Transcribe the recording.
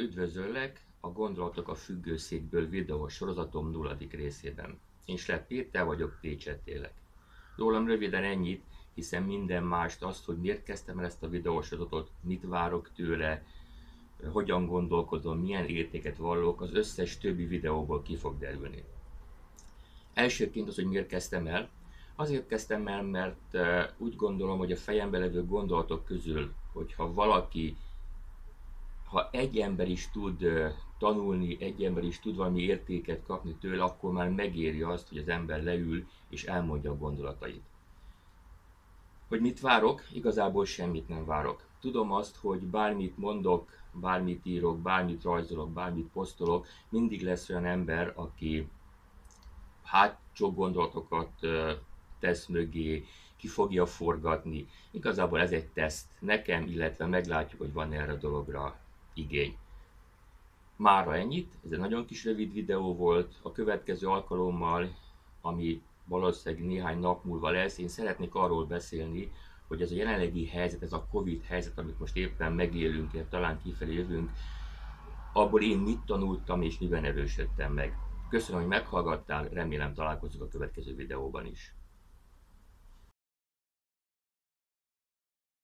Üdvözöllek a Gondolatok a függőszékből videós sorozatom nulladik részében. Én Slep Péter vagyok, Pécset élek. Rólam röviden ennyit, hiszen minden mást azt, hogy miért kezdtem el ezt a videósorozatot, mit várok tőle, hogyan gondolkodom, milyen értéket vallok, az összes többi videóból ki fog derülni. Elsőként az, hogy miért kezdtem el. Azért kezdtem el, mert úgy gondolom, hogy a fejembe levő gondolatok közül, hogyha valaki ha egy ember is tud tanulni, egy ember is tud valami értéket kapni tőle, akkor már megéri azt, hogy az ember leül és elmondja a gondolatait. Hogy mit várok? Igazából semmit nem várok. Tudom azt, hogy bármit mondok, bármit írok, bármit rajzolok, bármit posztolok, mindig lesz olyan ember, aki hátsó gondolatokat tesz mögé, ki fogja forgatni. Igazából ez egy teszt nekem, illetve meglátjuk, hogy van erre a dologra igény. Mára ennyit, ez egy nagyon kis rövid videó volt, a következő alkalommal, ami valószínűleg néhány nap múlva lesz, én szeretnék arról beszélni, hogy ez a jelenlegi helyzet, ez a Covid helyzet, amit most éppen megélünk, és talán kifelé jövünk, abból én mit tanultam és miben erősödtem meg. Köszönöm, hogy meghallgattál, remélem találkozunk a következő videóban is.